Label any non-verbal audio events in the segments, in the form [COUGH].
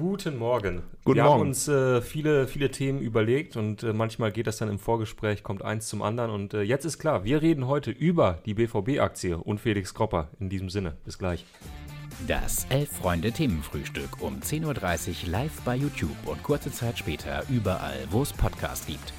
Guten Morgen. Guten wir Morgen. haben uns äh, viele, viele Themen überlegt und äh, manchmal geht das dann im Vorgespräch, kommt eins zum anderen. Und äh, jetzt ist klar, wir reden heute über die BVB-Aktie und Felix Kropper. In diesem Sinne, bis gleich. Das Elf-Freunde-Themenfrühstück um 10.30 Uhr live bei YouTube und kurze Zeit später überall, wo es Podcasts gibt.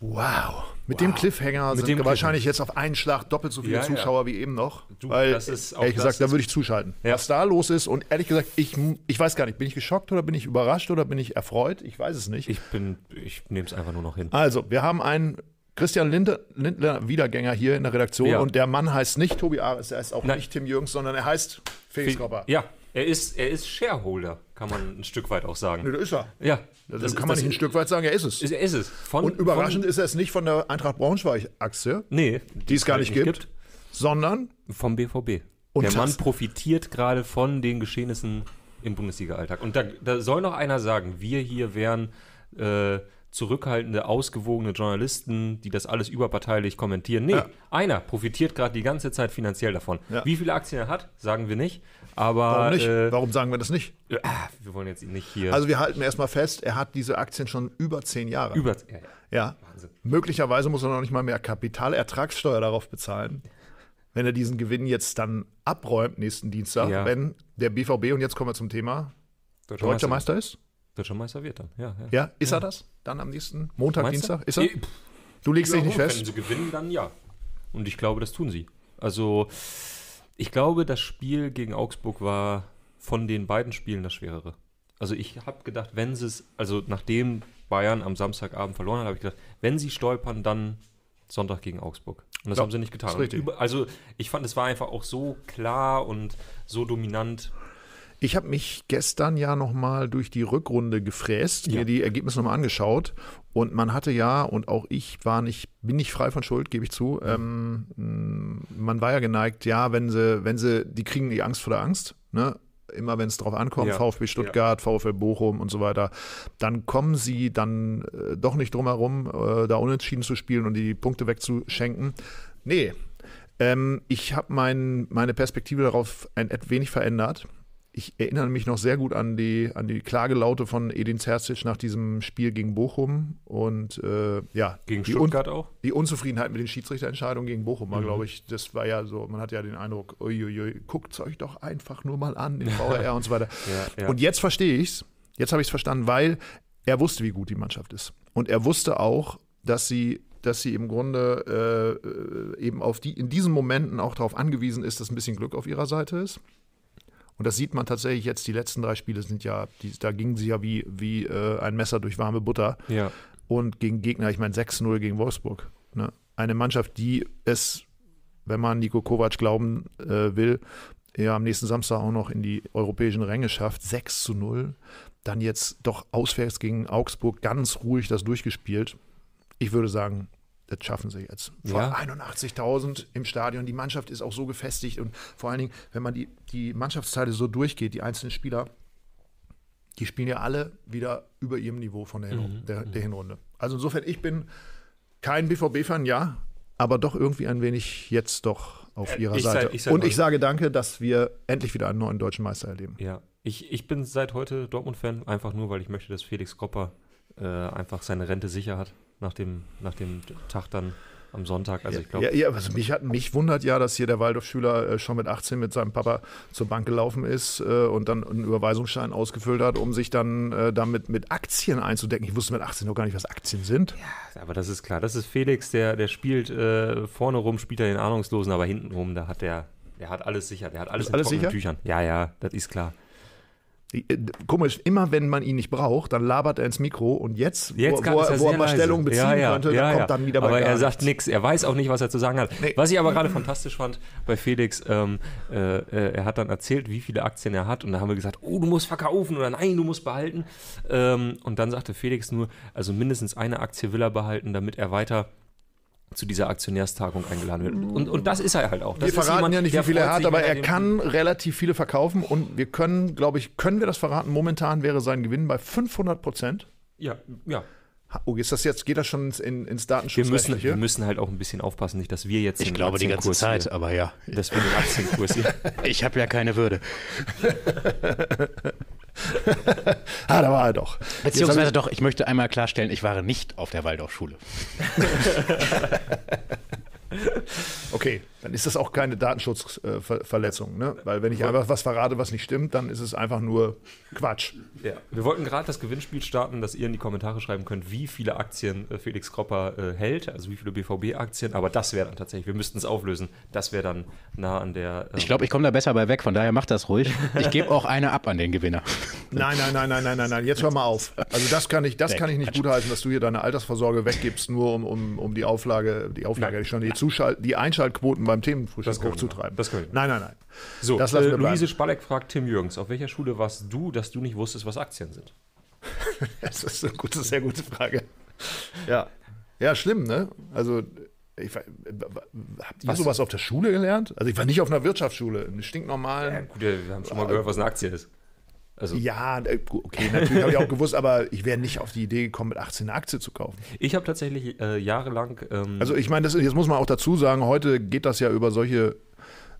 Wow. Mit dem Cliffhanger Mit sind dem wir wahrscheinlich jetzt auf einen Schlag doppelt so viele Ja, ja. Zuschauer wie eben noch. Du, weil, das ist ehrlich gesagt, da würde ich zuschalten. Ja. Was da los ist und ehrlich gesagt, ich, ich weiß gar nicht, bin ich geschockt oder bin ich überrascht oder bin ich erfreut? Ich weiß es nicht. Ich bin, ich nehme es einfach nur noch hin. Also, wir haben einen Christian Linde, Lindner Wiedergänger hier in der Redaktion Ja. und der Mann heißt nicht Tobi Ares, er heißt auch Nein. nicht Tim Jürgens, sondern er heißt Felix Kropper. Ja, er ist, er ist Shareholder, kann man ein Stück weit auch Nee, sagen. da ist er. Ja, Das, kann man nicht ein Stück weit sagen, er ist es. Ist, er ist es. Von, Und überraschend von, ist er es nicht von der Eintracht Braunschweig-Aktie, nee, die es gar nicht gibt, sondern Vom BVB. Und der Mann das- profitiert gerade von den Geschehnissen im Bundesliga-Alltag. Und da, da soll noch einer sagen, wir hier wären äh, zurückhaltende, ausgewogene Journalisten, die das alles überparteilich kommentieren. Nee, Ja. einer profitiert gerade die ganze Zeit finanziell davon. Ja. Wie viele Aktien er hat, sagen wir nicht. Aber warum nicht? Äh, Warum sagen wir das nicht? äh, wir wollen jetzt nicht hier Also wir halten erstmal fest, er hat diese Aktien schon über zehn Jahre. über. Ja, ja. ja. Wahnsinn. Möglicherweise muss er noch nicht mal mehr Kapitalertragssteuer darauf bezahlen, wenn er diesen Gewinn jetzt dann abräumt nächsten Dienstag, wenn der BVB, und jetzt kommen wir zum Thema, deutscher Meister ist. Deutscher Meister wird dann, ja. ja. Ja, ist er das? Dann am nächsten Montag, Meinst du? Dienstag? Ist er? Pff, Du legst dich nicht Ja, Wenn fest? sie gewinnen, dann ja. Und ich glaube, das tun sie. Also, ich glaube, das Spiel gegen Augsburg war von den beiden Spielen das schwerere. Also, ich habe gedacht, wenn sie es, also nachdem Bayern am Samstagabend verloren hat, habe ich gedacht, wenn sie stolpern, dann Sonntag gegen Augsburg. Und das Ja, haben sie nicht getan. über- also, ich fand, es war einfach auch so klar und so dominant. Ich habe mich gestern ja noch mal durch die Rückrunde gefräst, Ja. mir die Ergebnisse noch mal angeschaut und man hatte ja und auch ich war nicht bin nicht frei von Schuld, gebe ich zu. Ähm, man war ja geneigt, ja, wenn sie wenn sie die kriegen die Angst vor der Angst, ne? Immer wenn es drauf ankommt, Ja. VfB Stuttgart, VfL Bochum und so weiter, dann kommen sie dann äh, doch nicht drum herum, äh, da unentschieden zu spielen und die Punkte wegzuschenken. Nee, ähm, ich habe mein, meine Perspektive darauf ein, ein wenig verändert. Ich erinnere mich noch sehr gut an die, an die Klagelaute von Edin Zerzic nach diesem Spiel gegen Bochum und äh, ja, Gegen die, Stuttgart auch. die Unzufriedenheit mit den Schiedsrichterentscheidungen gegen Bochum war, Mhm. glaube ich, das war ja so, man hat ja den Eindruck, uiuiui, guckt euch doch einfach nur mal an, den VRR [LAUGHS] und so weiter. Ja, ja. Und jetzt verstehe ich's. Jetzt habe ich es verstanden, weil er wusste, wie gut die Mannschaft ist. Und er wusste auch, dass sie, dass sie im Grunde äh, eben auf die, in diesen Momenten auch darauf angewiesen ist, dass ein bisschen Glück auf ihrer Seite ist. Und das sieht man tatsächlich jetzt, die letzten drei Spiele sind ja, die, da gingen sie ja wie, wie äh, ein Messer durch warme Butter. ja. Und gegen Gegner, ich meine 6-0 gegen Wolfsburg. Ne? Eine Mannschaft, die es, wenn man Nico Kovac glauben äh, will, ja am nächsten Samstag auch noch in die europäischen Ränge schafft. 6 zu 0. Dann jetzt doch auswärts gegen Augsburg ganz ruhig das durchgespielt. Ich würde sagen, das schaffen sie jetzt. Vor Ja. 81.000 im Stadion. Die Mannschaft ist auch so gefestigt und vor allen Dingen, wenn man die, die Mannschaftsteile so durchgeht, die einzelnen Spieler, die spielen ja alle wieder über ihrem Niveau von der, Hinru- der, der Hinrunde. Also insofern, ich bin kein BVB-Fan, ja, aber doch irgendwie ein wenig jetzt doch auf Äh, ihrer ich sei- Seite. ich sei Und ich sage danke, dass wir endlich wieder einen neuen deutschen Meister erleben. Ja, ich, ich bin seit heute Dortmund-Fan, einfach nur, weil ich möchte, dass Felix Kropper äh, einfach seine Rente sicher hat nach dem, nach dem Tag dann am Sonntag. Also ich glaube, ja, ja, also mich, hat, mich wundert ja, dass hier der Waldorf-Schüler äh, schon mit 18 mit seinem Papa zur Bank gelaufen ist äh, und dann einen Überweisungsschein ausgefüllt hat, um sich dann äh, damit mit Aktien einzudecken. Ich wusste mit 18 noch gar nicht, was Aktien sind. aber das ist klar. Das ist Felix, der, der spielt äh, vorne rum, spielt er den Ahnungslosen, aber hinten rum, da hat der, der hat alles sicher. Der hat alles Ist in alles sicher? Tüchern. Ja, ja, das ist klar. Äh, Komisch, immer wenn man ihn nicht braucht, dann labert er ins Mikro und jetzt, Jetzt wo, kann- wo, er- wo er mal. Stellung beziehen ja, ja, könnte, ja, dann kommt dann wieder Aber bei gar er sagt nichts. nichts. Er weiß auch nicht, was er zu sagen hat. Nee. Was ich aber gerade fantastisch fand bei Felix, ähm, äh, äh, er hat dann erzählt, wie viele Aktien er hat und da haben wir gesagt, oh, du musst verkaufen oder nein, du musst behalten. Ähm, und dann sagte Felix nur, also mindestens eine Aktie will er behalten, damit er weiter zu dieser Aktionärstagung eingeladen wird. Und, und das ist er halt auch. Das Wir ist verraten jemand, ja nicht, wie der viele er hat, aber er kann relativ viele verkaufen und wir können, glaube ich, können wir das verraten? Momentan wäre sein Gewinn bei 500 Prozent. Ja, ja. Oh, ist das jetzt, geht das schon ins, in, ins wir müssen, wir müssen halt auch ein bisschen aufpassen, nicht, dass wir jetzt Ich glaube die ganze Zeit, hier, aber ja. dass wir den Aktienkurs hier. [LAUGHS] Ich habe ja keine Würde. [LAUGHS] [LAUGHS] ah, da war er doch. Beziehungsweise doch, ich möchte einmal klarstellen, ich war nicht auf der Waldorfschule. [LAUGHS] [LAUGHS] Okay, dann ist das auch keine Datenschutzverletzung, ne? Weil wenn ich einfach was verrate, was nicht stimmt, dann ist es einfach nur Quatsch. Ja. Wir wollten gerade das Gewinnspiel starten, dass ihr in die Kommentare schreiben könnt, wie viele Aktien äh, Felix Kropper äh, hält, also wie viele BVB-Aktien, aber das wäre dann tatsächlich, wir müssten es auflösen, das wäre dann nah an der. Ähm ich glaube, ich komme da besser bei weg, von daher macht das ruhig. Ich [LAUGHS] gebe auch eine ab an den Gewinner. Nein, nein, nein, nein, nein, nein, nein, jetzt hör mal auf. Also das kann ich, das kann ich nicht gutheißen, dass du hier deine Altersvorsorge weggibst, nur um, um, um die Auflage, die Auflage, die schon die Zuschalt, die Einschaltquoten beim Themenfrühstück hochzutreiben. Das können wir. Nein, nein, nein. So, Das äh, wir Luise bleiben. Spalleck fragt Tim Jürgens, auf welcher Schule warst du, dass du nicht wusstest, was Aktien sind? [LAUGHS] Das ist eine gute, sehr gute Frage. Ja. Ja, schlimm, ne? Also, ich, habt ihr Was? sowas auf der Schule gelernt? Also, ich war nicht auf einer Wirtschaftsschule, eine stinknormalen. gut, wir haben schon mal gehört, was eine Aktie ist. Also, Ja, äh, okay, natürlich habe ich auch gewusst, aber ich wäre nicht auf die Idee gekommen, mit 18 eine Aktie zu kaufen. ich habe tatsächlich äh, jahrelang. Ähm, Also ich meine, das, jetzt muss man auch dazu sagen, heute geht das ja über solche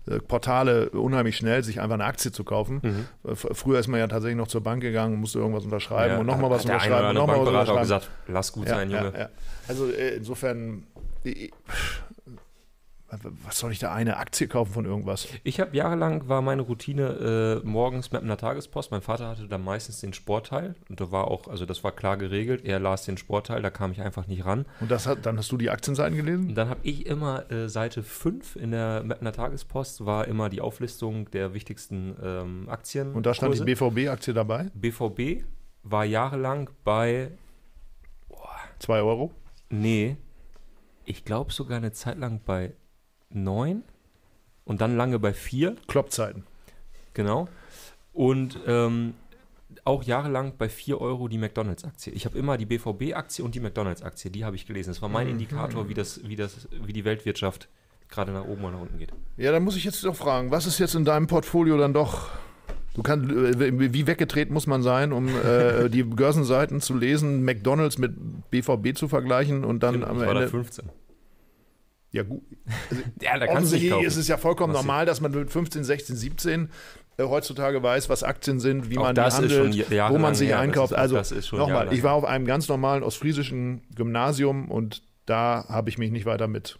äh, Portale unheimlich schnell, sich einfach eine Aktie zu kaufen. Äh, f- Früher ist man ja tatsächlich noch zur Bank gegangen und musste irgendwas unterschreiben ja, und nochmal was hat der eine oder unterschreiben und andere was Bankberater auch unterschreiben. gesagt, lass gut Ja, sein, ja, Junge. ja. Also äh, insofern, äh, was soll ich da eine Aktie kaufen von irgendwas? Ich habe jahrelang war meine Routine äh, morgens mit einer Tagespost. Mein Vater hatte dann meistens den Sportteil und da war auch, also das war klar geregelt. Er las den Sportteil, da kam ich einfach nicht ran. Und das hat, dann hast du die Aktienseiten gelesen? Und dann habe ich immer äh, Seite 5 in der Mapner Tagespost war immer die Auflistung der wichtigsten ähm, Aktien. Und da stand die. BVB-Aktie dabei? BVB war jahrelang bei, Zwei Euro? nee, ich glaube sogar eine Zeit lang bei 9 und dann lange bei 4. Kloppzeiten. Genau. Und ähm, auch jahrelang bei 4 Euro die McDonalds-Aktie. Ich habe immer die BVB-Aktie und die McDonalds-Aktie, die habe ich gelesen. Das war mein Indikator, wie, das, wie, das, wie die Weltwirtschaft gerade nach oben oder nach unten geht. Ja, dann muss ich jetzt doch fragen, was ist jetzt in deinem Portfolio dann doch? Du kannst, äh, wie weggetreten muss man sein, um äh, [LAUGHS] die Börsenseiten zu lesen, McDonalds mit BVB zu vergleichen und dann am ich war da Ende. 15. Ja, gut. [LAUGHS] Ja, da kannst Offensichtlich kaufen. ist es ja vollkommen Massiv. normal, dass man mit 15, 16, 17 äh, heutzutage weiß, was Aktien sind, wie Auch man das ist handelt, wo man sie her, einkauft. ist- also ist schon nochmal, ich war auf einem ganz normalen ostfriesischen Gymnasium und da habe ich mich nicht weiter mit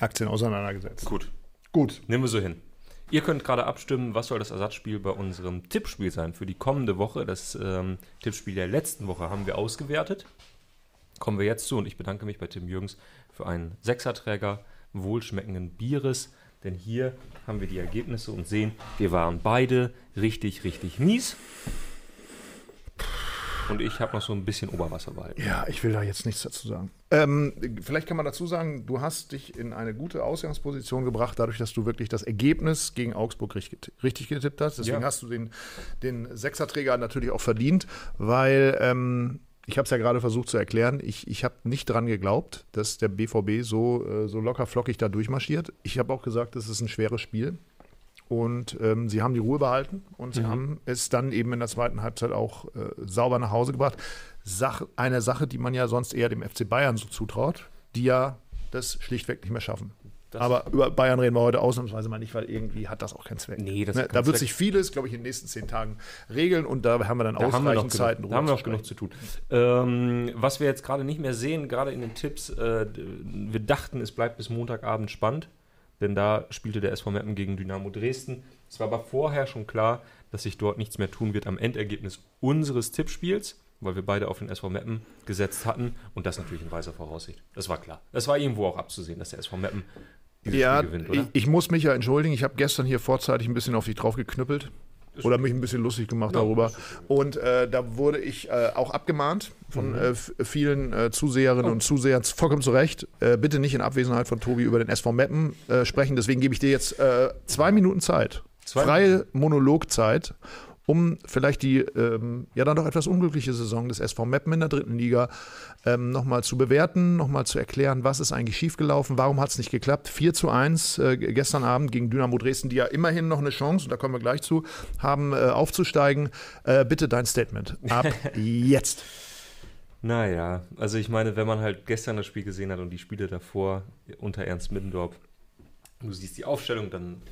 Aktien auseinandergesetzt. Gut, Gut. nehmen wir so hin. Ihr könnt gerade abstimmen, was soll das Ersatzspiel bei unserem Tippspiel sein für die kommende Woche. Das ähm, Tippspiel der letzten Woche haben wir ausgewertet. Kommen wir jetzt zu und ich bedanke mich bei Tim Jürgens für einen Sechserträger wohlschmeckenden Bieres. Denn hier haben wir die Ergebnisse und sehen, wir waren beide richtig, richtig mies. Und ich habe noch so ein bisschen Oberwasser behalten. Ja, ich will da jetzt nichts dazu sagen. Ähm, vielleicht kann man dazu sagen, du hast dich in eine gute Ausgangsposition gebracht, dadurch, dass du wirklich das Ergebnis gegen Augsburg richtig, richtig getippt hast. Deswegen Ja. hast du den, den Sechserträger natürlich auch verdient, weil ähm, ich habe es ja gerade versucht zu erklären, ich, ich habe nicht dran geglaubt, dass der BVB so, äh, so locker flockig da durchmarschiert. Ich habe auch gesagt, es ist ein schweres Spiel. Und ähm, sie haben die Ruhe behalten und sie haben es dann eben in der zweiten Halbzeit auch äh, sauber nach Hause gebracht. Sach eine Sache, die man ja sonst eher dem FC Bayern so zutraut, die ja das schlichtweg nicht mehr schaffen. Das- Aber über Bayern reden wir heute ausnahmsweise mal nicht, weil irgendwie hat das auch keinen Zweck. Nee, das ne? Da wird Zweck. sich vieles, glaube ich, in den nächsten zehn Tagen regeln und da haben wir dann Da ausreichend Zeit, genug, da haben wir noch genug zu tun. Ähm, was wir jetzt gerade nicht mehr sehen, gerade in den Tipps, äh, wir dachten, es bleibt bis Montagabend spannend, denn da spielte der SV Meppen gegen Dynamo Dresden. Es war aber vorher schon klar, dass sich dort nichts mehr tun wird am Endergebnis unseres Tippspiels, weil wir beide auf den SV Meppen gesetzt hatten und das natürlich in weiser Voraussicht. Das war klar. Es war irgendwo auch abzusehen, dass der SV Meppen Ja, gewinnt, ich, ich muss mich ja entschuldigen. Ich habe gestern hier vorzeitig ein bisschen auf dich draufgeknüppelt. Oder mich ein bisschen lustig gemacht Ja, darüber. Und äh, da wurde ich äh, auch abgemahnt von Mhm. äh, vielen äh, Zuseherinnen Oh. und Zusehern. Vollkommen zu Recht. Äh, bitte nicht in Abwesenheit von Tobi über den SV Meppen äh, sprechen. Deswegen gebe ich dir jetzt zwei Minuten Zeit. Zwei freie Monologzeit, um vielleicht die ähm, ja dann doch etwas unglückliche Saison des SV Meppen in der dritten Liga ähm, nochmal zu bewerten, nochmal zu erklären, was ist eigentlich schiefgelaufen, warum hat es nicht geklappt. 4 zu 1 äh, gestern Abend gegen Dynamo Dresden, die ja immerhin noch eine Chance, und da kommen wir gleich zu, haben äh, aufzusteigen. Äh, bitte dein Statement. Ab [LAUGHS] jetzt. Naja, also ich meine, wenn man halt gestern das Spiel gesehen hat und die Spiele davor unter Ernst Middendorf, du siehst die Aufstellung, dann.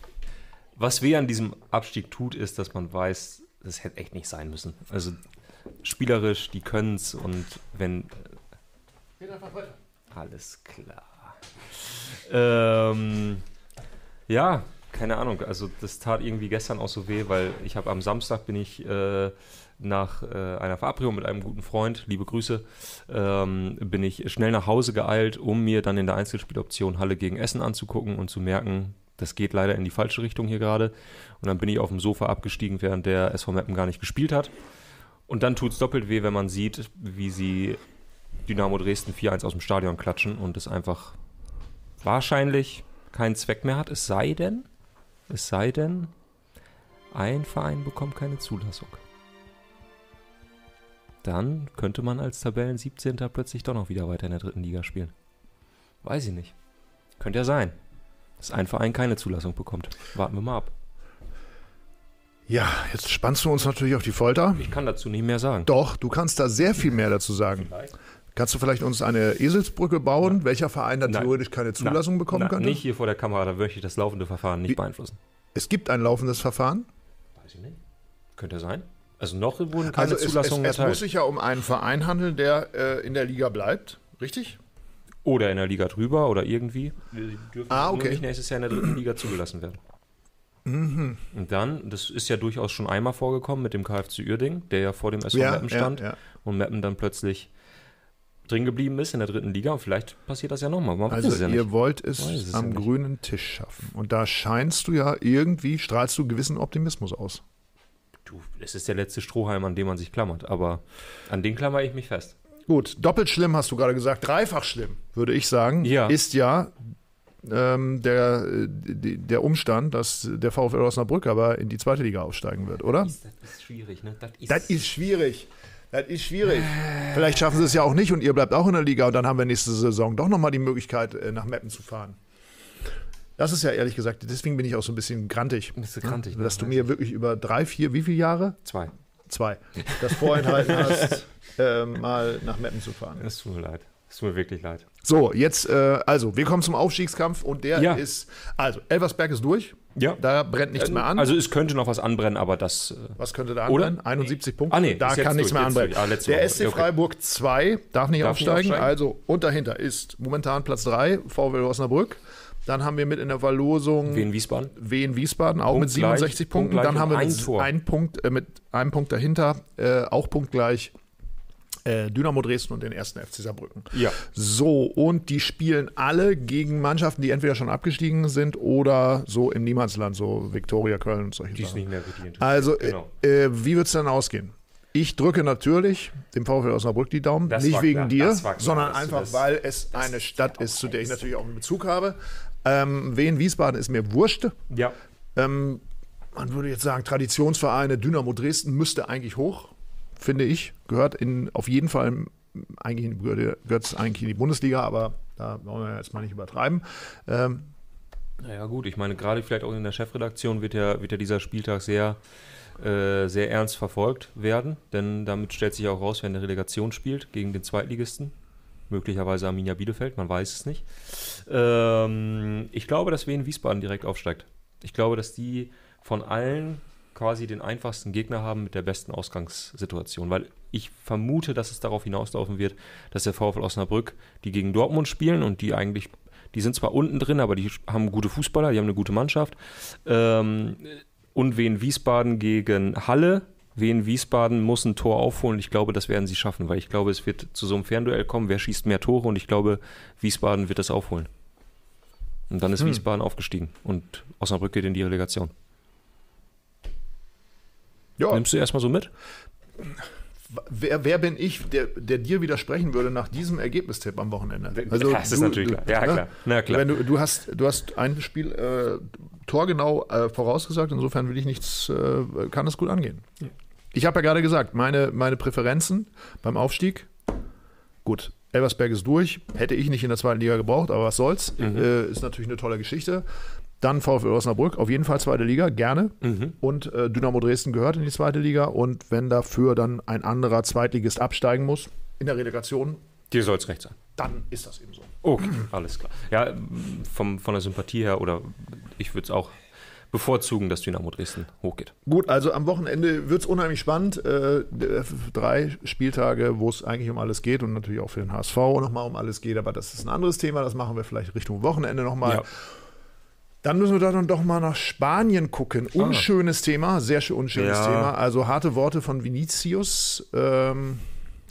Was weh an diesem Abstieg tut, ist, dass man weiß, das hätte echt nicht sein müssen. Also spielerisch, die können es und wenn. Alles klar. Ähm, ja, keine Ahnung. Also das tat irgendwie gestern auch so weh, weil ich habe am Samstag bin ich äh, nach äh, einer Verabredung mit einem guten Freund, liebe Grüße, ähm, bin ich schnell nach Hause geeilt, um mir dann in der Einzelspieloption Halle gegen Essen anzugucken und zu merken, das geht leider in die falsche Richtung hier gerade. Und dann bin ich auf dem Sofa abgestiegen, während der SV Meppen gar nicht gespielt hat. Und dann tut es doppelt weh, wenn man sieht, wie sie Dynamo Dresden 4-1 aus dem Stadion klatschen und es einfach wahrscheinlich keinen Zweck mehr hat. Es sei denn, es sei denn, ein Verein bekommt keine Zulassung. Dann könnte man als Tabellen 17. plötzlich doch noch wieder weiter in der dritten Liga spielen. Weiß ich nicht. Könnte ja sein, dass ein Verein keine Zulassung bekommt. Warten wir mal ab. Ja, jetzt spannst du uns natürlich auf die Folter. Ich kann dazu nicht mehr sagen. Doch, du kannst da sehr viel mehr dazu sagen. Vielleicht. Kannst du vielleicht uns eine Eselsbrücke bauen, welcher Verein da Nein. theoretisch keine Zulassung bekommen Na, könnte? Nicht hier vor der Kamera, da möchte ich das laufende Verfahren nicht Wie- beeinflussen. Es gibt ein laufendes Verfahren. Weiß ich nicht. Könnte sein. Also noch wurden keine Also es, es, Zulassungen es muss erteilt. sich ja um einen Verein handeln, der äh, in der Liga bleibt. Richtig? Oder in der Liga drüber oder irgendwie. Die dürfen Ah, nur okay. nicht nächstes Jahr in der dritten Liga zugelassen werden. Mhm. Und dann, das ist ja durchaus schon einmal vorgekommen mit dem KFC Uerding, der ja vor dem SV Ja, Meppen ja, stand ja. und Meppen dann plötzlich drin geblieben ist in der dritten Liga und vielleicht passiert das ja nochmal. Also ja ihr nicht. wollt es es ja am grünen Tisch schaffen. Und da scheinst du ja irgendwie, strahlst du gewissen Optimismus aus. Du, es ist der letzte Strohhalm, an dem man sich klammert, aber an den klammer ich mich fest. Gut, doppelt schlimm hast du gerade gesagt, dreifach schlimm, würde ich sagen, Ja. ist ja ähm, der, äh, der Umstand, dass der VfL Osnabrück aber in die zweite Liga aufsteigen wird, oder? Das ist schwierig, ne? Das ist, Das ist schwierig. Das ist schwierig. Vielleicht schaffen sie es ja auch nicht und ihr bleibt auch in der Liga und dann haben wir nächste Saison doch nochmal die Möglichkeit, äh, nach Meppen zu fahren. Das ist ja ehrlich gesagt, deswegen bin ich auch so ein bisschen grantig. Bist du grantig, ne? Dass du mir wirklich über drei, vier, wie viele Jahre? Zwei. Zwei. Das vorenthalten hast, [LAUGHS] äh, mal nach Meppen zu fahren. Es tut mir leid. Es tut mir wirklich leid. So, jetzt, äh, also, wir kommen zum Aufstiegskampf und der Ja. ist, also, Elversberg ist durch. Ja. Da brennt nichts mehr an. Also es könnte noch was anbrennen, aber das. Äh, Was könnte da Oder? anbrennen? 71 Punkte. Ah, nee, da kann nichts durch, mehr anbrennen. Ah, der Woche. SC Okay. Freiburg 2 darf nicht Darf aufsteigen. nicht aufsteigen. Also und dahinter ist momentan Platz 3, VfL Osnabrück. Dann haben wir mit in der Verlosung Wien Wiesbaden. Wien Wiesbaden, auch Punkt mit 67 gleich, Punkten. Punkt Dann haben wir ein Tor. ein Punkt, äh, mit einem Punkt dahinter, äh, auch punktgleich, Dynamo Dresden und den ersten FC Saarbrücken. Ja. So, und die spielen alle gegen Mannschaften, die entweder schon abgestiegen sind oder so im Niemandsland, so Viktoria Köln und solche Die ist Sachen. nicht mehr wirklich. Also, Genau. äh, äh, wie wird es denn ausgehen? Ich drücke natürlich dem VfL Osnabrück die Daumen, Das nicht wegen klar, dir, klar, sondern einfach, weil es eine Stadt ist, zu der ich natürlich auch einen Bezug habe. Ähm, Wien Wiesbaden ist mir wurscht. Ja. Ähm, man würde jetzt sagen, Traditionsvereine, Dynamo Dresden müsste eigentlich hoch, finde ich. Gehört in, auf jeden Fall, eigentlich gehört es eigentlich in die Bundesliga, aber da wollen wir jetzt mal nicht übertreiben. Ähm, Naja, gut, ich meine, gerade vielleicht auch in der Chefredaktion wird ja, wird ja dieser Spieltag sehr, äh, sehr ernst verfolgt werden, denn damit stellt sich auch raus, wer in der Relegation spielt gegen den Zweitligisten. Möglicherweise Arminia Bielefeld, man weiß es nicht. Ähm, ich glaube, dass Wien Wiesbaden direkt aufsteigt. Ich glaube, dass die von allen quasi den einfachsten Gegner haben mit der besten Ausgangssituation, weil ich vermute, dass es darauf hinauslaufen wird, dass der VfL Osnabrück, die gegen Dortmund spielen und die eigentlich, die sind zwar unten drin, aber die haben gute Fußballer, die haben eine gute Mannschaft. Ähm, und Wien Wiesbaden gegen Halle. Wien Wiesbaden muss ein Tor aufholen. Ich glaube, das werden sie schaffen, weil ich glaube, es wird zu so einem Fernduell kommen. Wer schießt mehr Tore? Und ich glaube, Wiesbaden wird das aufholen. Und dann ist Hm. Wiesbaden aufgestiegen und Osnabrück geht in die Relegation. Ja, Nimmst du erstmal so mit? wer, wer bin ich, der, der dir widersprechen würde nach diesem Ergebnistipp am Wochenende? Also das ist natürlich klar. Ja, ne? klar. Na klar. Wenn du, du, hast, du hast ein Spiel äh, torgenau äh, vorausgesagt, insofern will ich nichts, äh, kann es gut angehen. Ich habe ja gerade gesagt, meine, meine Präferenzen beim Aufstieg, gut, Elversberg ist durch, hätte ich nicht in der zweiten Liga gebraucht, aber was soll's, Mhm. äh, ist natürlich eine tolle Geschichte. Dann VfL Osnabrück, auf jeden Fall zweite Liga, gerne. Mhm. Und äh, Dynamo Dresden gehört in die zweite Liga. Und wenn dafür dann ein anderer Zweitligist absteigen muss, in der Relegation, Dir soll es recht sein. dann ist das eben so. Okay, alles klar. Ja, vom, von der Sympathie her, oder ich würde es auch bevorzugen, dass Dynamo Dresden hochgeht. Gut, also am Wochenende wird es unheimlich spannend. Äh, drei Spieltage, wo es eigentlich um alles geht und natürlich auch für den HSV nochmal um alles geht, aber das ist ein anderes Thema. Das machen wir vielleicht Richtung Wochenende nochmal. Ja. Dann müssen wir da dann doch mal nach Spanien gucken. Unschönes Thema, sehr schön unschönes Ja. Thema. Also harte Worte von Vinicius. Ähm,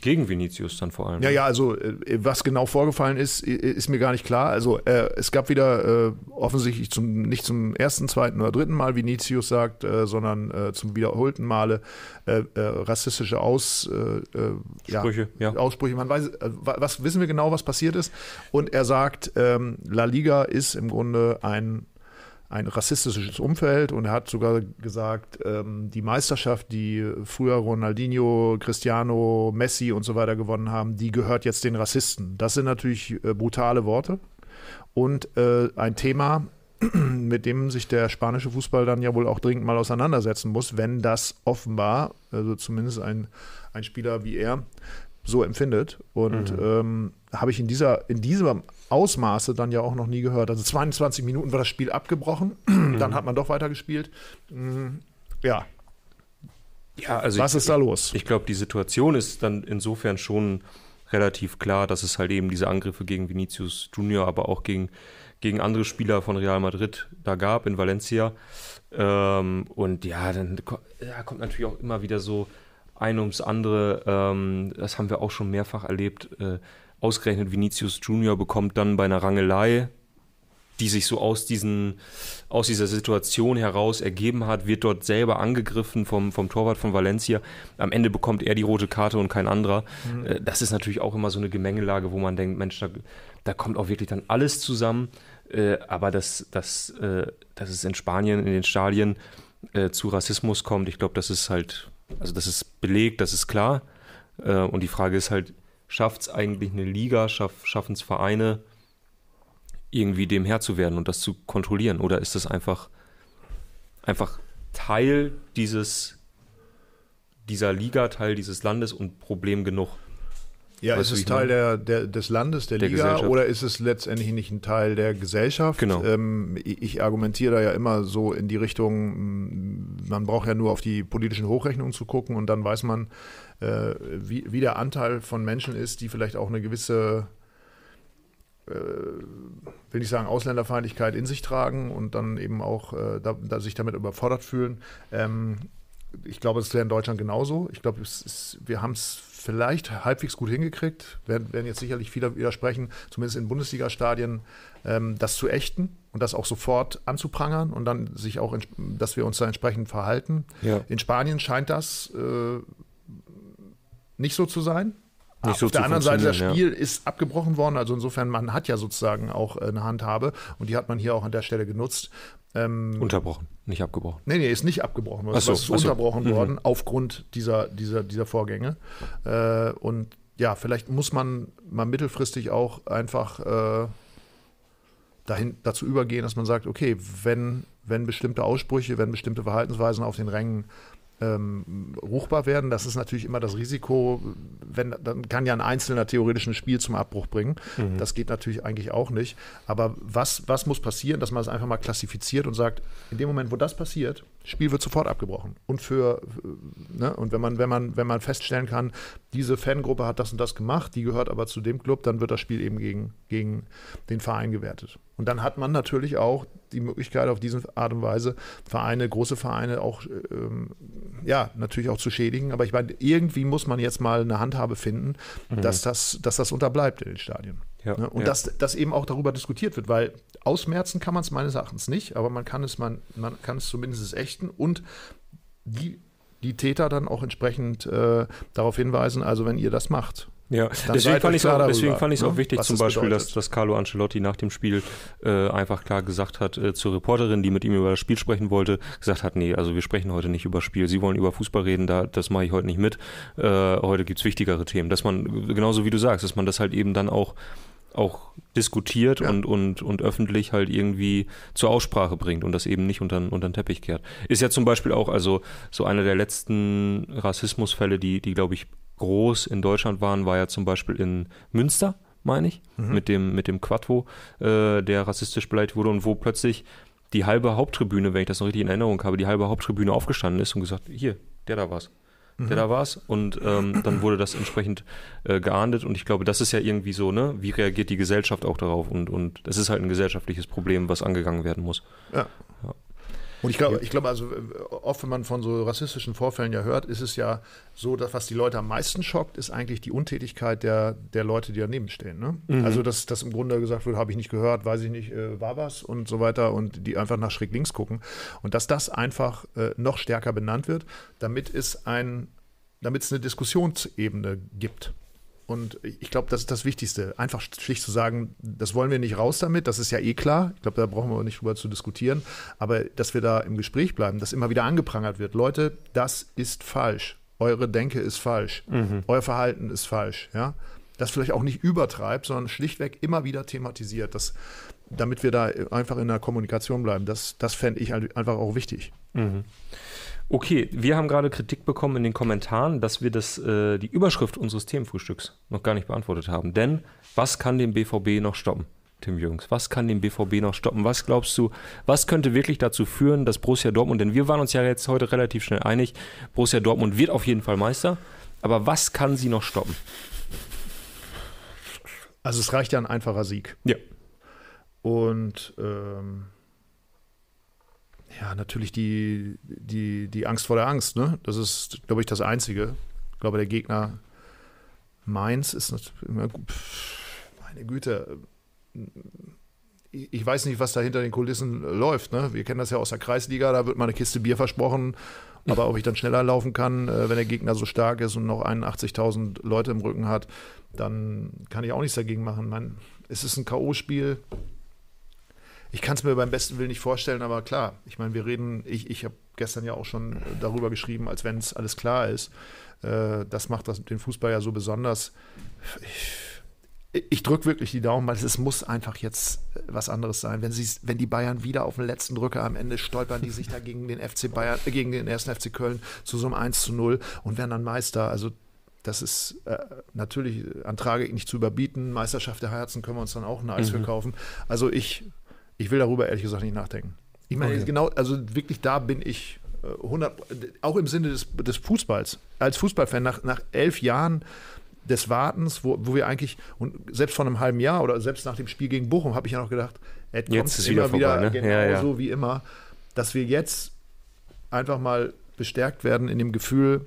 Gegen Vinicius dann vor allem. ja, ja, also äh, was genau vorgefallen ist, ist mir gar nicht klar. Also äh, es gab wieder äh, offensichtlich zum, nicht zum ersten, zweiten oder dritten Mal Vinicius sagt, äh, sondern äh, zum wiederholten Male äh, rassistische Aus, Sprüche, ja. Aussprüche. Man weiß, wa- was wissen wir genau, was passiert ist. Und er sagt, ähm, La Liga ist im Grunde ein ein rassistisches Umfeld und er hat sogar gesagt, ähm, die Meisterschaft, die früher Ronaldinho, Cristiano, Messi und so weiter gewonnen haben, die gehört jetzt den Rassisten. Das sind natürlich äh, brutale Worte und äh, ein Thema, [CLEARS THROAT] mit dem sich der spanische Fußball dann ja wohl auch dringend mal auseinandersetzen muss, wenn das offenbar, also zumindest ein, ein Spieler wie er, so empfindet. Und ähm, habe ich in dieser, in diesem Ausmaße dann ja auch noch nie gehört. Also 22 Minuten war das Spiel abgebrochen, [CLEARS THROAT] dann hat man doch weitergespielt. Mm, Ja, ja also was ich, ist da los? Ich glaube, die Situation ist dann insofern schon relativ klar, dass es halt eben diese Angriffe gegen Vinicius Junior, aber auch gegen, gegen andere Spieler von Real Madrid da gab in Valencia. Ähm, und ja, dann ja, kommt natürlich auch immer wieder so ein ums andere. Ähm, das haben wir auch schon mehrfach erlebt. Äh, ausgerechnet Vinicius Junior bekommt dann bei einer Rangelei die sich so aus, diesen, aus dieser Situation heraus ergeben hat, wird dort selber angegriffen vom, vom Torwart von Valencia. Am Ende bekommt er die rote Karte und kein anderer. Äh, Das ist natürlich auch immer so eine Gemengelage, wo man denkt, Mensch, da, da kommt auch wirklich dann alles zusammen. Äh, aber dass, dass, äh, dass es in Spanien, in den Stadien zu Rassismus kommt, ich glaube, das ist halt, also das ist belegt, das ist klar. Und die Frage ist halt, schafft es eigentlich eine Liga, schaff, schaffen es Vereine, irgendwie dem Herr zu werden und das zu kontrollieren? Oder ist das einfach, einfach Teil dieses, dieser Liga, Teil dieses Landes und Problem genug? Ja, Weißt ist es ich Teil der, der, des Landes, der, Der Liga oder ist es letztendlich nicht ein Teil der Gesellschaft? Genau. Ähm, ich ich argumentiere da ja immer so in die Richtung, mh, man braucht ja nur auf die politischen Hochrechnungen zu gucken und dann weiß man, äh, wie, wie der Anteil von Menschen ist, die vielleicht auch eine gewisse, äh, will nicht sagen Ausländerfeindlichkeit in sich tragen und dann eben auch äh, da, da sich damit überfordert fühlen. Ähm, ich glaube, es wäre in Deutschland genauso. Ich glaube, ist, wir haben es vielleicht halbwegs gut hingekriegt, werden, werden jetzt sicherlich viele widersprechen, zumindest in Bundesliga-Stadien, ähm, das zu ächten und das auch sofort anzuprangern und dann sich auch, dass wir uns da entsprechend verhalten. Ja. In Spanien scheint das äh, nicht so zu sein. Nicht so Auf der anderen Seite, das Spiel ist abgebrochen worden, also insofern, man hat ja sozusagen auch äh, eine Handhabe und die hat man hier auch an der Stelle genutzt. Ähm, Unterbrochen, nicht abgebrochen. Nee, nee, ist nicht abgebrochen worden. Ach so, es ist ach so. unterbrochen Mhm. worden aufgrund dieser, dieser, dieser Vorgänge. Äh, und ja, vielleicht muss man mal mittelfristig auch einfach äh, dahin, dazu übergehen, dass man sagt, okay, wenn, wenn bestimmte Aussprüche, wenn bestimmte Verhaltensweisen auf den Rängen ähm, ruchbar werden, das ist natürlich immer das Risiko, wenn, dann kann ja ein Einzelner theoretisch ein Spiel zum Abbruch bringen. Das geht natürlich eigentlich auch nicht. Aber was, was muss passieren, dass man es einfach mal klassifiziert und sagt, in dem Moment, wo das passiert, Spiel wird sofort abgebrochen. Und für, ne, und wenn man, wenn man, wenn man feststellen kann, diese Fangruppe hat das und das gemacht, die gehört aber zu dem Club, dann wird das Spiel eben gegen, gegen den Verein gewertet. Und dann hat man natürlich auch die Möglichkeit, auf diese Art und Weise Vereine, große Vereine auch, ähm, ja, natürlich auch zu schädigen. Aber ich meine, irgendwie muss man jetzt mal eine Handhabe finden, dass, das, dass das unterbleibt in den Stadien. Ja, Ne? Und ja. dass, dass eben auch darüber diskutiert wird, weil ausmerzen kann man es meines Erachtens nicht, aber man kann es, man, man kann es zumindest ächten und die, die Täter dann auch entsprechend äh, darauf hinweisen, also wenn ihr das macht. Ja, deswegen fand ich es auch, deswegen darüber, fand ich's ne, auch wichtig, was zum es Beispiel, dass, bedeutet. dass Carlo Ancelotti nach dem Spiel äh, einfach klar gesagt hat äh, zur Reporterin, die mit ihm über das Spiel sprechen wollte, gesagt hat, nee, also wir sprechen heute nicht über Spiel. Sie wollen über Fußball reden, da, das mache ich heute nicht mit. Äh, heute gibt's wichtigere Themen. Dass man, genauso wie du sagst, dass man das halt eben dann auch auch diskutiert Ja. und, und, und öffentlich halt irgendwie zur Aussprache bringt und das eben nicht unter, unter den Teppich kehrt. Ist ja zum Beispiel auch, also so einer der letzten Rassismusfälle, die, die glaube ich, groß in Deutschland waren, war ja zum Beispiel in Münster, meine ich, mit dem, mit dem Quattro, äh, der rassistisch beleidigt wurde und wo plötzlich die halbe Haupttribüne, wenn ich das noch richtig in Erinnerung habe, die halbe Haupttribüne aufgestanden ist und gesagt, hier, der da war's. Der da war's. Und ähm, dann wurde das entsprechend äh, geahndet. Und ich glaube, das ist ja irgendwie so, ne? Wie reagiert die Gesellschaft auch darauf? Und, und das ist halt ein gesellschaftliches Problem, was angegangen werden muss. Ja. Und ich glaube, ich glaube, also äh, oft, wenn man von so rassistischen Vorfällen ja hört, ist es ja so, dass was die Leute am meisten schockt, ist eigentlich die Untätigkeit der, der Leute, die daneben stehen. Ne? Also, dass das im Grunde gesagt wird, habe ich nicht gehört, weiß ich nicht, äh, war was und so weiter und die einfach nach schräg links gucken. Und dass das einfach äh, noch stärker benannt wird, damit es ein, damit es eine Diskussionsebene gibt. Und ich glaube, das ist das Wichtigste. Einfach schlicht zu sagen, das wollen wir nicht raus damit, das ist ja eh klar. Ich glaube, da brauchen wir nicht drüber zu diskutieren. Aber dass wir da im Gespräch bleiben, dass immer wieder angeprangert wird. Leute, das ist falsch. Eure Denke ist falsch. Euer Verhalten ist falsch. Ja? Das vielleicht auch nicht übertreibt, sondern schlichtweg immer wieder thematisiert. Das, damit wir da einfach in der Kommunikation bleiben. Das, das fände ich halt einfach auch wichtig. Okay, wir haben gerade Kritik bekommen in den Kommentaren, dass wir das, äh, die Überschrift unseres Themenfrühstücks noch gar nicht beantwortet haben. Denn was kann den BVB noch stoppen, Tim Jürgens? Was kann den BVB noch stoppen? Was glaubst du, was könnte wirklich dazu führen, dass Borussia Dortmund, denn wir waren uns ja jetzt heute relativ schnell einig, Borussia Dortmund wird auf jeden Fall Meister. Aber was kann sie noch stoppen? Also es reicht ja ein einfacher Sieg. Ja. Und ähm, ja, natürlich die, die, die Angst vor der Angst. Ne? Das ist, glaube ich, das Einzige. Ich glaube, der Gegner Mainz ist natürlich immer gut. Pff, Meine Güte. Ich ich weiß nicht, was da hinter den Kulissen läuft. Ne? Wir kennen das ja aus der Kreisliga, da wird mal eine Kiste Bier versprochen. Aber ob ich dann schneller laufen kann, äh, wenn der Gegner so stark ist und noch 81.000 Leute im Rücken hat, dann kann ich auch nichts dagegen machen. Mein, es ist ein K.O.-Spiel. Ich kann es mir beim besten Willen nicht vorstellen, aber klar, ich meine, wir reden, ich, ich habe gestern ja auch schon darüber geschrieben, als wenn es alles klar ist. Äh, das macht das, den Fußball ja so besonders. Ich, ich drücke wirklich die Daumen, weil es muss einfach jetzt äh, was anderes sein. Wenn, sie, wenn die Bayern wieder auf den letzten Drücker am Ende stolpern, die sich da gegen den FC Bayern, äh, gegen den ersten FC Köln zu so einem 1 zu 0 und werden dann Meister. Also das ist äh, natürlich an Tragik nicht zu überbieten. Meisterschaft der Herzen können wir uns dann auch ein Eis Mhm. verkaufen. Also ich, ich will darüber ehrlich gesagt nicht nachdenken. Ich meine, Okay. genau, also wirklich da bin ich äh, 100, auch im Sinne des, des Fußballs. Als Fußballfan, nach, nach elf Jahren des Wartens, wo, wo wir eigentlich, und selbst vor einem halben Jahr oder selbst nach dem Spiel gegen Bochum, habe ich ja noch gedacht, es kommt Jetzt ist immer wieder vorbei, wieder ne? genau Ja, ja. so wie immer, dass wir jetzt einfach mal bestärkt werden in dem Gefühl,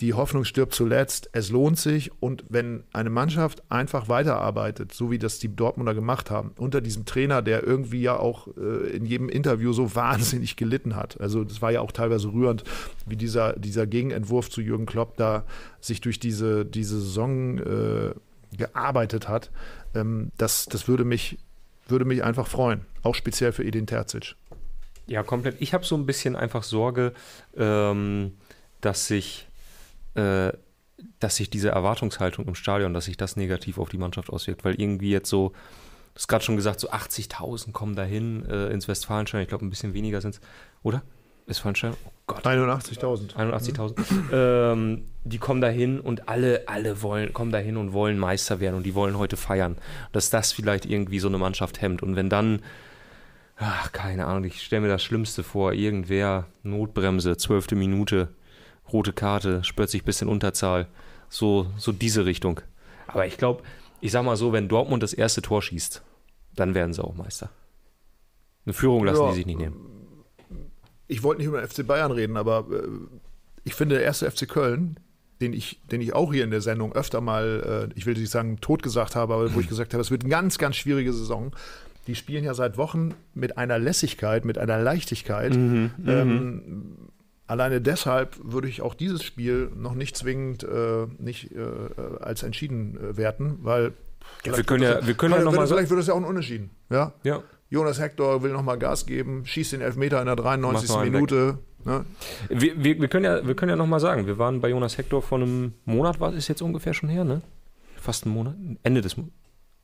die Hoffnung stirbt zuletzt, es lohnt sich und wenn eine Mannschaft einfach weiterarbeitet, so wie das die Dortmunder gemacht haben, unter diesem Trainer, der irgendwie ja auch äh, in jedem Interview so [LAUGHS] wahnsinnig gelitten hat. Also das war ja auch teilweise rührend, wie dieser, dieser Gegenentwurf zu Jürgen Klopp da sich durch diese, diese Saison äh, gearbeitet hat. Ähm, das, das würde mich, würde mich einfach freuen, auch speziell für Edin Terzic. Ja, komplett. Ich habe so ein bisschen einfach Sorge, ähm, dass sich, äh, dass sich diese Erwartungshaltung im Stadion, dass sich das negativ auf die Mannschaft auswirkt, weil irgendwie jetzt so, du hast gerade schon gesagt, so 80.000 kommen dahin äh, ins Westfalenstein. Ich glaube, ein bisschen weniger sind es, oder? Westfalenstein? Oh Gott. 81.000. 81.000. ähm, die kommen dahin und alle, alle wollen, kommen dahin und wollen Meister werden und die wollen heute feiern. Dass das vielleicht irgendwie so eine Mannschaft hemmt. Und wenn dann, ach, keine Ahnung, ich stelle mir das Schlimmste vor, irgendwer, Notbremse, zwölfte Minute, rote Karte, spürt sich ein bisschen Unterzahl. So, so diese Richtung. Aber ich glaube, ich sag mal so, wenn Dortmund das erste Tor schießt, dann werden sie auch Meister. Eine Führung lassen Ja. die sich nicht nehmen. ich wollte nicht über den FC Bayern reden, aber äh, ich finde, der erste FC Köln, den ich, den ich auch hier in der Sendung öfter mal, äh, ich will nicht sagen tot gesagt habe, aber wo ich gesagt habe, es wird eine ganz, ganz schwierige Saison. Die spielen ja seit Wochen mit einer Lässigkeit, mit einer Leichtigkeit. ähm, alleine deshalb würde ich auch dieses Spiel noch nicht zwingend äh, nicht äh, als entschieden äh, werten, weil Ja, wir können ja- wir können ja vielleicht noch mal es- so- vielleicht wird es ja auch ein Unentschieden. Ja? Ja. Jonas Hector will nochmal Gas geben, schießt den Elfmeter in der 93. Macht noch einen Minute. Ne? Wir, wir, wir können ja, wir können ja nochmal sagen, wir waren bei Jonas Hector vor einem Monat, war ist jetzt ungefähr schon her, ne? Fast einen Monat. Ende des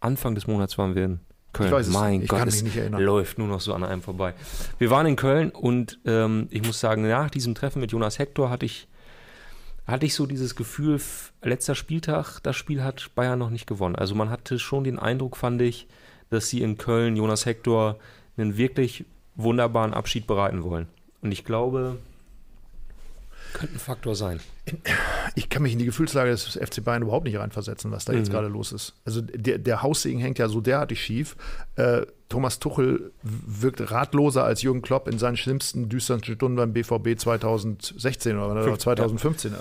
Anfang des Monats waren wir in Köln. Ich weiß es mein ich Gott, kann mich nicht erinnern. läuft nur noch so an einem vorbei. Wir waren in Köln und ähm, ich muss sagen, nach diesem Treffen mit Jonas Hector hatte ich, hatte ich so dieses Gefühl, letzter Spieltag, das Spiel hat Bayern noch nicht gewonnen. Also man hatte schon den Eindruck, fand ich, dass sie in Köln Jonas Hector einen wirklich wunderbaren Abschied bereiten wollen. Und ich glaube, könnte ein Faktor sein. Ich kann mich in die Gefühlslage des FC Bayern überhaupt nicht reinversetzen, was da jetzt Mhm. gerade los ist. Also der, der Haussegen hängt ja so derartig schief. Äh, Thomas Tuchel wirkt ratloser als Jürgen Klopp in seinen schlimmsten, düstersten Stunden beim BVB 2016 oder Fünf- 2015.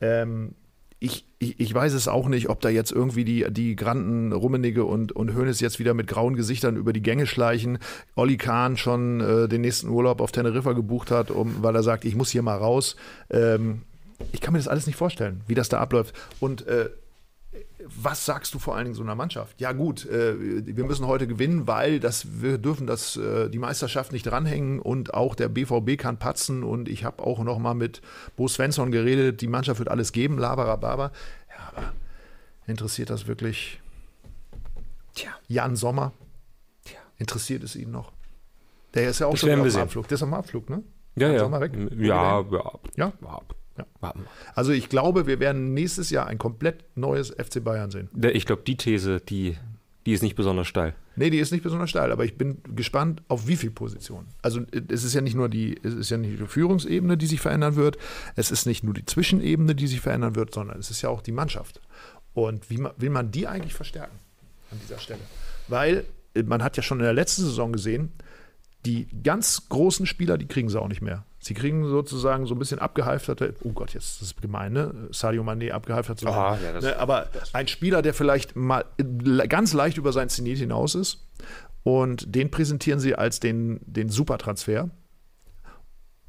Ähm, ich, ich, ich weiß es auch nicht, ob da jetzt irgendwie die, die Granden Rummenigge und, und Hoeneß jetzt wieder mit grauen Gesichtern über die Gänge schleichen. Olli Kahn schon äh, den nächsten Urlaub auf Teneriffa gebucht hat, um, weil er sagt, ich muss hier mal raus. Ähm, ich kann mir das alles nicht vorstellen, wie das da abläuft. Und äh, was sagst du vor allen Dingen so einer Mannschaft? Ja gut, äh, wir müssen heute gewinnen, weil das, wir dürfen das, äh, die Meisterschaft nicht dranhängen und auch der BVB kann patzen und ich habe auch noch mal mit Bo Svensson geredet, die Mannschaft wird alles geben, laberababa. Ja, aber interessiert das wirklich Tja. Jan Sommer? Tja. Interessiert es ihn noch? Der ist ja auch Das schon auf dem sehen. Abflug. Der ist am Abflug, ne? Ja, Jan ja. Sommer weg? Ja, ja. Ja? ja. Ja. Also ich glaube, wir werden nächstes Jahr ein komplett neues FC Bayern sehen. Ich glaube, die These, die, die ist nicht besonders steil. Nee, die ist nicht besonders steil, aber ich bin gespannt, auf wie viel Positionen. Also es ist ja nicht nur die, es ist ja nicht die Führungsebene, die sich verändern wird, es ist nicht nur die Zwischenebene, die sich verändern wird, sondern es ist ja auch die Mannschaft. Und wie ma- will man die eigentlich verstärken an dieser Stelle? Weil äh, man hat ja schon in der letzten Saison gesehen, die ganz großen Spieler, die kriegen sie auch nicht mehr. Sie kriegen sozusagen so ein bisschen abgehalfterte, oh Gott, jetzt ist das gemein, ne? Sadio Mané abgehalftert sein. ja, ne? Aber ein Spieler, der vielleicht mal äh, ganz leicht über sein Zenit hinaus ist und den präsentieren sie als den, den Supertransfer,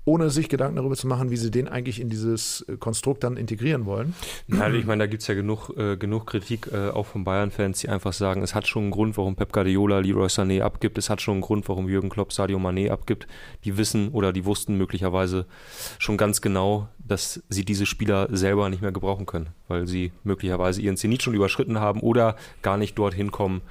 ohne sich Gedanken darüber zu machen, wie sie den eigentlich in dieses äh, Konstrukt dann integrieren wollen. Nein, ich meine, da gibt es ja genug, äh, genug Kritik äh, auch von Bayern-Fans, die einfach sagen, es hat schon einen Grund, warum Pep Guardiola Leroy Sané abgibt, es hat schon einen Grund, warum Jürgen Klopp Sadio Mané abgibt. Die wissen oder die wussten möglicherweise schon ganz genau, dass sie diese Spieler selber nicht mehr gebrauchen können, weil sie möglicherweise ihren Zenit schon überschritten haben oder gar nicht dorthin kommen,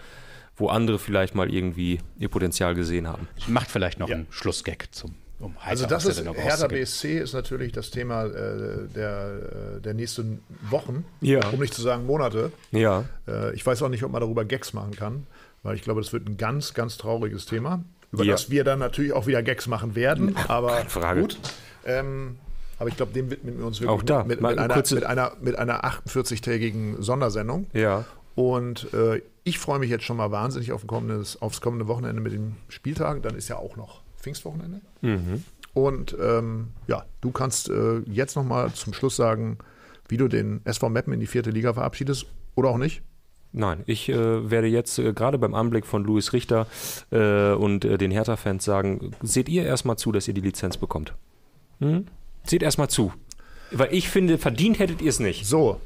wo andere vielleicht mal irgendwie ihr Potenzial gesehen haben. Macht vielleicht noch Ja. einen Schlussgag zum um Also das ist, Hertha. BSC ist natürlich das Thema äh, der, äh, der nächsten Wochen, Ja. um nicht zu sagen Monate. Ja, Äh, ich weiß auch nicht, ob man darüber Gags machen kann, weil ich glaube, das wird ein ganz, ganz trauriges Thema, über Ja. das wir dann natürlich auch wieder Gags machen werden. Aber gut. Ähm, aber ich glaube, dem widmen wir uns wirklich Auch da, mit, mit, eine einer, mit, einer, mit einer 48-tägigen Sondersendung. ja. Und äh, ich freue mich jetzt schon mal wahnsinnig auf kommendes, aufs kommende Wochenende mit den Spieltagen. Dann ist ja auch noch Pfingstwochenende. Mhm. Und ähm, ja, du kannst äh, jetzt noch mal zum Schluss sagen, wie du den SV Meppen in die vierte Liga verabschiedest oder auch nicht. Nein, ich äh, werde jetzt äh, gerade beim Anblick von Luis Richter äh, und äh, den Hertha-Fans sagen, seht ihr erstmal zu, dass ihr die Lizenz bekommt. Hm? Seht erstmal zu. Weil ich finde, verdient hättet ihr es nicht. So,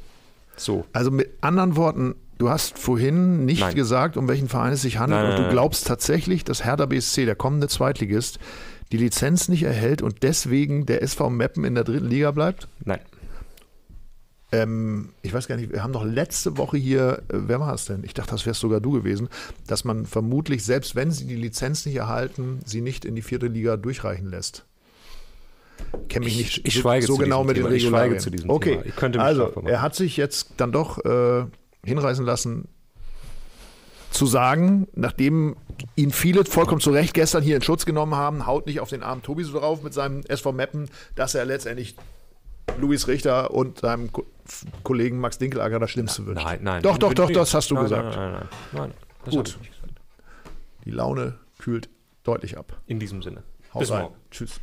So. also mit anderen Worten, du hast vorhin nicht Nein. gesagt, um welchen Verein es sich handelt Nein, und du glaubst tatsächlich, dass Hertha BSC, der kommende Zweitligist, die Lizenz nicht erhält und deswegen der SV Meppen in der dritten Liga bleibt? Nein. Ähm, ich weiß gar nicht, wir haben doch letzte Woche hier, äh, wer war es denn? Ich dachte, das wärst sogar du gewesen, dass man vermutlich, selbst wenn sie die Lizenz nicht erhalten, sie nicht in die vierte Liga durchreichen lässt. Kenne mich Ich- nicht ich so, schweige so zu genau diesem mit den Thema. Ich schweige Regularien. zu diesem okay, Thema. Ich könnte mich also er hat sich jetzt dann doch äh, hinreißen lassen, zu sagen, nachdem ihn viele vollkommen zu Recht gestern hier in Schutz genommen haben, haut nicht auf den armen Tobi so drauf mit seinem SV Meppen, dass er letztendlich Luis Richter und seinem Ko Kollegen Max Dinkelager das Schlimmste wünscht. Nein, nein. Doch, doch, doch, das hast du nein, gesagt. Nein, nein, nein. nein, Gut. Die Laune kühlt deutlich ab. In diesem Sinne. Hau Bis rein. morgen. Tschüss.